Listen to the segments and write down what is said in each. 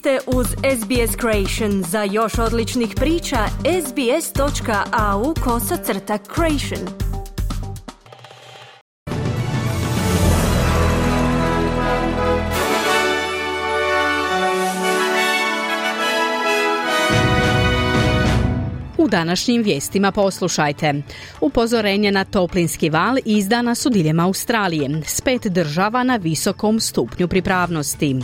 ste uz SBS Creation. Za još odličnih priča, sbs.au kosacrta creation. U današnjim vijestima poslušajte. Upozorenje na toplinski val izdana su diljem Australije, s pet država na visokom stupnju pripravnosti.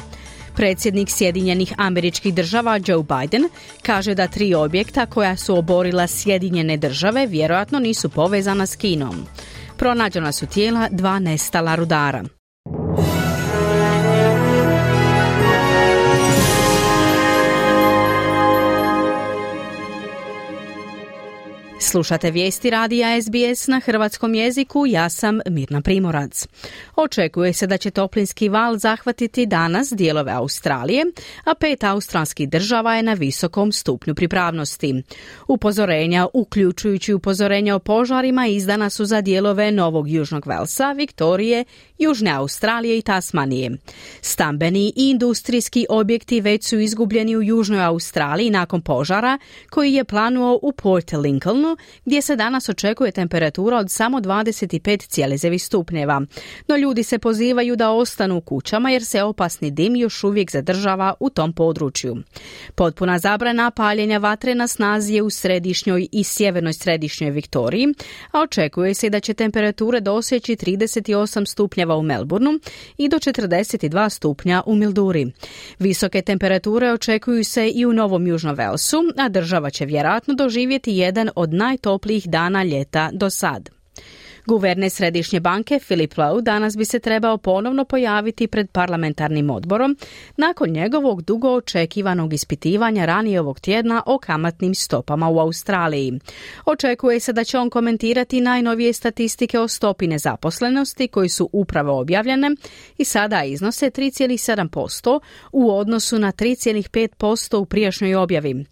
Predsjednik Sjedinjenih američkih država Joe Biden kaže da tri objekta koja su oborila Sjedinjene države vjerojatno nisu povezana s Kinom. Pronađena su tijela dva nestala rudara. Slušate vijesti radija SBS na hrvatskom jeziku, ja sam Mirna Primorac. Očekuje se da će toplinski val zahvatiti danas dijelove Australije, a pet australskih država je na visokom stupnju pripravnosti. Upozorenja, uključujući upozorenja o požarima, izdana su za dijelove Novog Južnog Velsa, Viktorije, Južne Australije i Tasmanije. Stambeni i industrijski objekti već su izgubljeni u Južnoj Australiji nakon požara koji je planuo u Port Lincolnu gdje se danas očekuje temperatura od samo 25,7 stupnjeva. No ljudi se pozivaju da ostanu u kućama jer se opasni dim još uvijek zadržava u tom području. Potpuna zabrana paljenja vatre na snazi je u središnjoj i sjevernoj središnjoj Viktoriji, a očekuje se da će temperature doseći 38 stupnjeva u Melbourneu i do 42 stupnja u Milduri. Visoke temperature očekuju se i u Novom Južnom Velsu, a država će vjerojatno doživjeti jedan od najtoplijih dana ljeta do sad. Guverner Središnje banke Philip Lowe danas bi se trebao ponovno pojaviti pred parlamentarnim odborom nakon njegovog dugo očekivanog ispitivanja ranije ovog tjedna o kamatnim stopama u Australiji. Očekuje se da će on komentirati najnovije statistike o stopi nezaposlenosti koji su upravo objavljene i sada iznose 3,7% u odnosu na 3,5% u prijašnjoj objavi.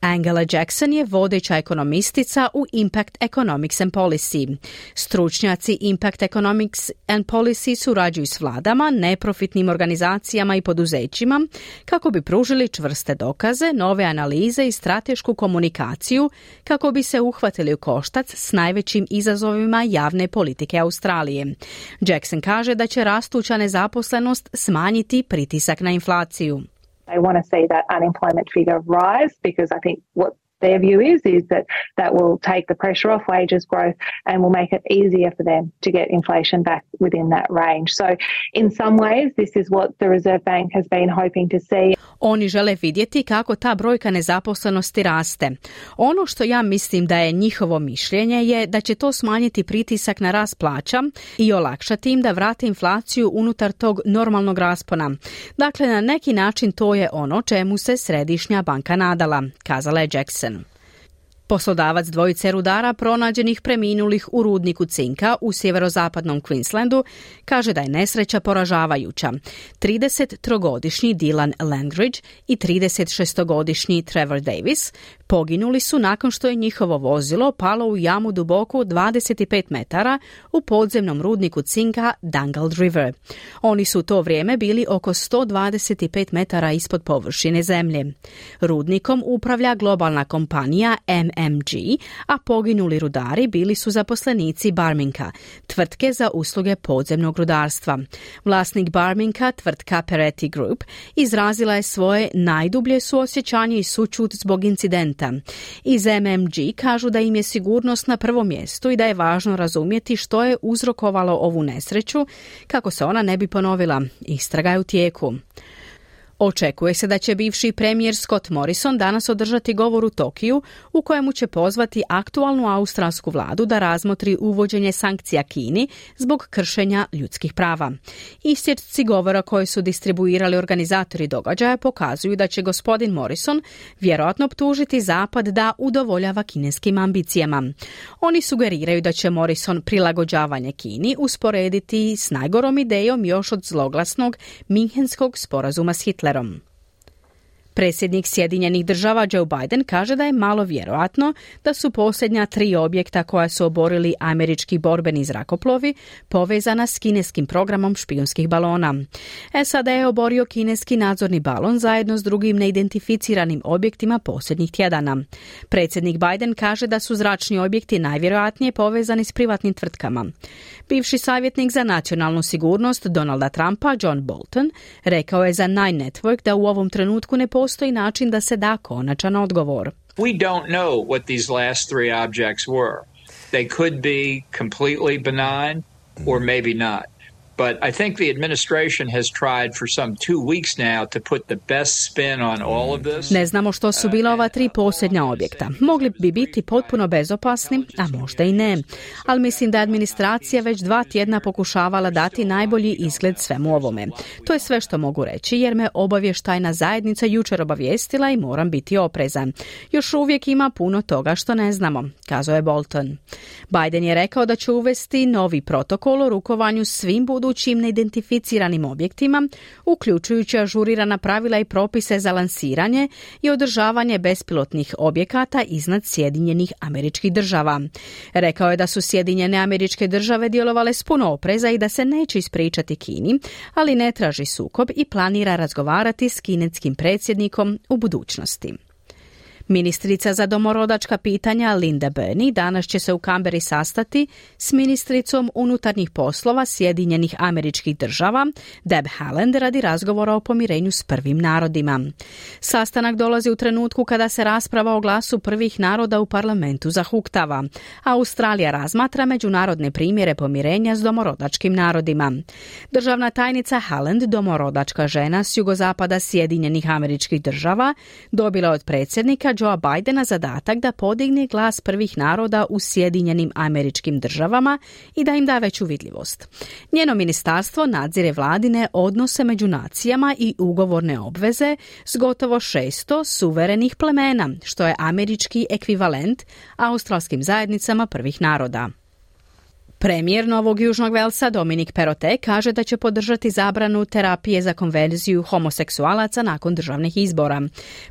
Angela Jackson je vodeća ekonomistica u Impact Economics and Policy. Stručnjaci Impact Economics and Policy surađuju s vladama, neprofitnim organizacijama i poduzećima kako bi pružili čvrste dokaze, nove analize i stratešku komunikaciju kako bi se uhvatili u koštac s najvećim izazovima javne politike Australije. Jackson kaže da će rastuća nezaposlenost smanjiti pritisak na inflaciju. They want to see that unemployment figure rise because I think what their view is is that that will take the pressure off wages growth and will make it easier for them to get inflation back within that range. So in some ways this is what the Reserve Bank has been hoping to see. Oni žele vidjeti kako ta brojka nezaposlenosti raste. Ono što ja mislim da je njihovo mišljenje je da će to smanjiti pritisak na rast plaća i olakšati im da vrate inflaciju unutar tog normalnog raspona. Dakle, na neki način to je ono čemu se središnja banka nadala, kazala je Jackson. Poslodavac dvojice rudara pronađenih preminulih u rudniku cinka u sjeverozapadnom Queenslandu kaže da je nesreća poražavajuća. 33-godišnji Dylan Langridge i 36-godišnji Trevor Davis poginuli su nakon što je njihovo vozilo palo u jamu duboku 25 metara u podzemnom rudniku cinka Dangled River. Oni su u to vrijeme bili oko 125 metara ispod površine zemlje. Rudnikom upravlja globalna kompanija MM MG, a poginuli rudari bili su zaposlenici Barminka, tvrtke za usluge podzemnog rudarstva. Vlasnik Barminka, tvrtka Peretti Group, izrazila je svoje najdublje suosjećanje i sučut zbog incidenta. Iz MMG kažu da im je sigurnost na prvom mjestu i da je važno razumjeti što je uzrokovalo ovu nesreću kako se ona ne bi ponovila. Istraga je u tijeku. Očekuje se da će bivši premijer Scott Morrison danas održati govor u Tokiju u kojemu će pozvati aktualnu australsku vladu da razmotri uvođenje sankcija Kini zbog kršenja ljudskih prava. Istječci govora koje su distribuirali organizatori događaja pokazuju da će gospodin Morrison vjerojatno optužiti Zapad da udovoljava kineskim ambicijama. Oni sugeriraju da će Morrison prilagođavanje Kini usporediti s najgorom idejom još od zloglasnog Minhenskog sporazuma s Hitlerom. Clerón. Predsjednik Sjedinjenih država Joe Biden kaže da je malo vjerojatno da su posljednja tri objekta koja su oborili američki borbeni zrakoplovi povezana s kineskim programom špijunskih balona. SAD je oborio kineski nadzorni balon zajedno s drugim neidentificiranim objektima posljednjih tjedana. Predsjednik Biden kaže da su zračni objekti najvjerojatnije povezani s privatnim tvrtkama. Bivši savjetnik za nacionalnu sigurnost Donalda Trumpa, John Bolton, rekao je za Nine Network da u ovom trenutku ne način da se da konačan odgovor. We don't know what these last three objects were. They could be completely benign or maybe not. But I think the administration has tried for some two weeks now to put the best spin on all of this. Ne znamo što su bila ova tri posljednja objekta. Mogli bi biti potpuno bezopasni, a možda i ne. Ali mislim da je administracija već dva tjedna pokušavala dati najbolji izgled svemu ovome. To je sve što mogu reći jer me obavještajna zajednica jučer obavijestila i moram biti oprezan. Još uvijek ima puno toga što ne znamo, kazao je Bolton. Biden je rekao da će uvesti novi protokol o rukovanju svim budućim neidentificiranim objektima, uključujući ažurirana pravila i propise za lansiranje i održavanje bespilotnih objekata iznad Sjedinjenih američkih država. Rekao je da su Sjedinjene američke države djelovale s puno opreza i da se neće ispričati Kini, ali ne traži sukob i planira razgovarati s kinetskim predsjednikom u budućnosti. Ministrica za domorodačka pitanja Linda Burney danas će se u Kamberi sastati s ministricom unutarnjih poslova Sjedinjenih američkih država Deb Haaland radi razgovora o pomirenju s prvim narodima. Sastanak dolazi u trenutku kada se rasprava o glasu prvih naroda u parlamentu zahuktava. Australija razmatra međunarodne primjere pomirenja s domorodačkim narodima. Državna tajnica Haaland, domorodačka žena s jugozapada Sjedinjenih američkih država, dobila od predsjednika Joe Bidena zadatak da podigne glas prvih naroda u Sjedinjenim američkim državama i da im da veću vidljivost. Njeno ministarstvo nadzire vladine odnose među nacijama i ugovorne obveze s gotovo 600 suverenih plemena, što je američki ekvivalent australskim zajednicama prvih naroda. Premijer Novog Južnog Velsa Dominik Perote kaže da će podržati zabranu terapije za konverziju homoseksualaca nakon državnih izbora.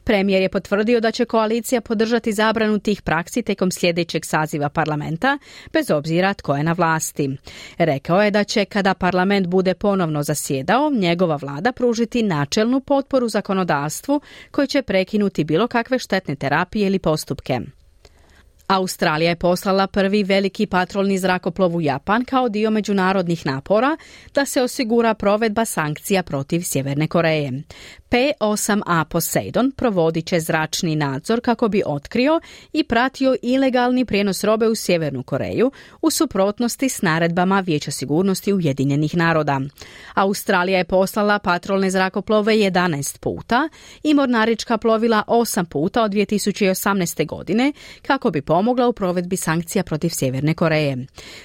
Premijer je potvrdio da će koalicija podržati zabranu tih praksi tekom sljedećeg saziva parlamenta, bez obzira tko je na vlasti. Rekao je da će, kada parlament bude ponovno zasjedao, njegova vlada pružiti načelnu potporu zakonodavstvu koji će prekinuti bilo kakve štetne terapije ili postupke. Australija je poslala prvi veliki patrolni zrakoplov u Japan kao dio međunarodnih napora da se osigura provedba sankcija protiv Sjeverne Koreje. P-8A Poseidon provodit će zračni nadzor kako bi otkrio i pratio ilegalni prijenos robe u Sjevernu Koreju u suprotnosti s naredbama Vijeća sigurnosti Ujedinjenih naroda. Australija je poslala patrolne zrakoplove 11 puta i mornarička plovila 8 puta od 2018. godine kako bi pomogla u provedbi sankcija protiv Sjeverne Koreje.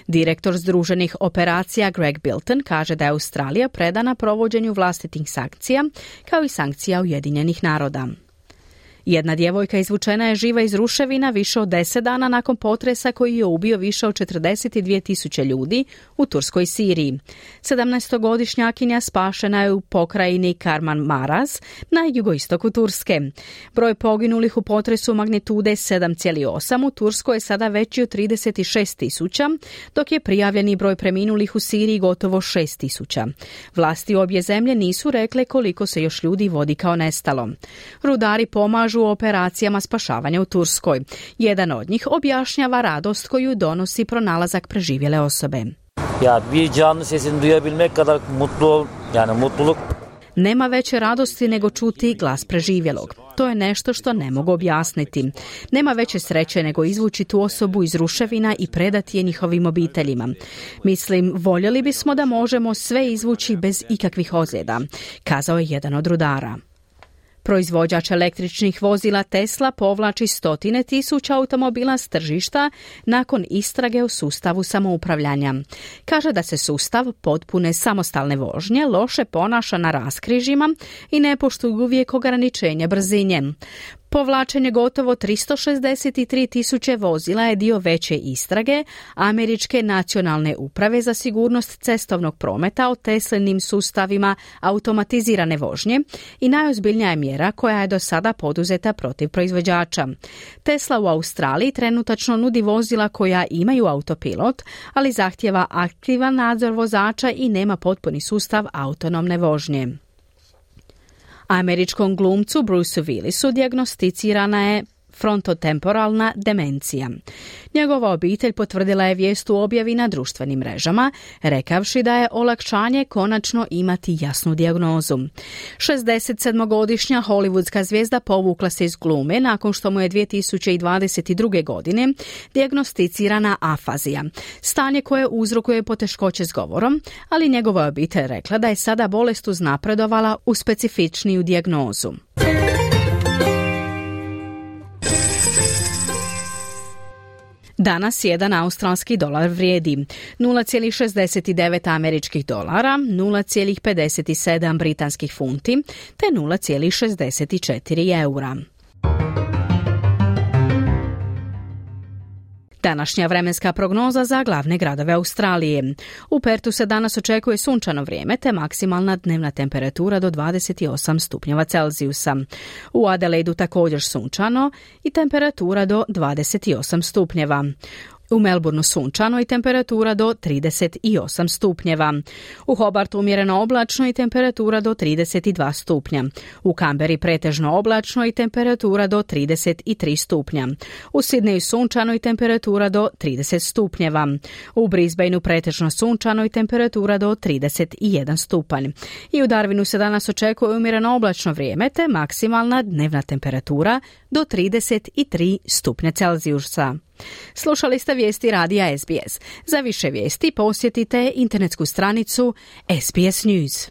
Direktor Združenih operacija Greg Bilton kaže da je Australija predana provođenju vlastitih sankcija kao i sankcija Ujedinjenih naroda. Jedna djevojka izvučena je živa iz ruševina više od deset dana nakon potresa koji je ubio više od 42 tisuće ljudi u Turskoj Siriji. 17-godišnjakinja spašena je u pokrajini Karman Maraz na jugoistoku Turske. Broj poginulih u potresu magnitude 7,8 u Turskoj je sada veći od 36 tisuća, dok je prijavljeni broj preminulih u Siriji gotovo 6 tisuća. Vlasti obje zemlje nisu rekle koliko se još ljudi vodi kao nestalo. Rudari pomažu u operacijama spašavanja u Turskoj. Jedan od njih objašnjava radost koju donosi pronalazak preživjele osobe. Ja bir canlı sesini duyabilmek kadar mutlu yani mutluluk nema veće radosti nego čuti glas preživjelog. To je nešto što ne mogu objasniti. Nema veće sreće nego izvući tu osobu iz ruševina i predati je njihovim obiteljima. Mislim, voljeli bismo da možemo sve izvući bez ikakvih ozljeda, kazao je jedan od rudara. Proizvođač električnih vozila Tesla povlači stotine tisuća automobila s tržišta nakon istrage u sustavu samoupravljanja. Kaže da se sustav potpune samostalne vožnje loše ponaša na raskrižima i ne poštuju uvijek ograničenje brzinje. Povlačenje gotovo 363 tisuće vozila je dio veće istrage Američke nacionalne uprave za sigurnost cestovnog prometa o Teslenim sustavima automatizirane vožnje i najozbiljnija je mjera koja je do sada poduzeta protiv proizvođača. Tesla u Australiji trenutačno nudi vozila koja imaju autopilot, ali zahtjeva aktivan nadzor vozača i nema potpuni sustav autonomne vožnje. Američkom glumcu Bruce Willisu dijagnosticirana je frontotemporalna demencija. Njegova obitelj potvrdila je vijest u objavi na društvenim mrežama, rekavši da je olakšanje konačno imati jasnu dijagnozu. 67-godišnja hollywoodska zvijezda povukla se iz glume nakon što mu je 2022. godine dijagnosticirana afazija, stanje koje uzrokuje poteškoće s govorom, ali njegova obitelj rekla da je sada bolest uznapredovala u specifičniju dijagnozu. Danas jedan australski dolar vrijedi 0,69 američkih dolara, 0,57 britanskih funti te 0,64 eura. Današnja vremenska prognoza za glavne gradove Australije. U Pertu se danas očekuje sunčano vrijeme te maksimalna dnevna temperatura do 28 stupnjeva Celzijusa. U Adelaidu također sunčano i temperatura do 28 stupnjeva. U Melbourneu sunčano i temperatura do 38 stupnjeva. U Hobartu umjereno oblačno i temperatura do 32 stupnja. U Kamberi pretežno oblačno i temperatura do 33 stupnja. U Sidneju sunčano i temperatura do 30 stupnjeva. U Brisbaneu pretežno sunčano i temperatura do 31 stupanj. I u Darwinu se danas očekuje umjereno oblačno vrijeme te maksimalna dnevna temperatura do 33 stupnja Celzijusa. Slušali ste vijesti radija SBS. Za više vijesti posjetite internetsku stranicu SBS News.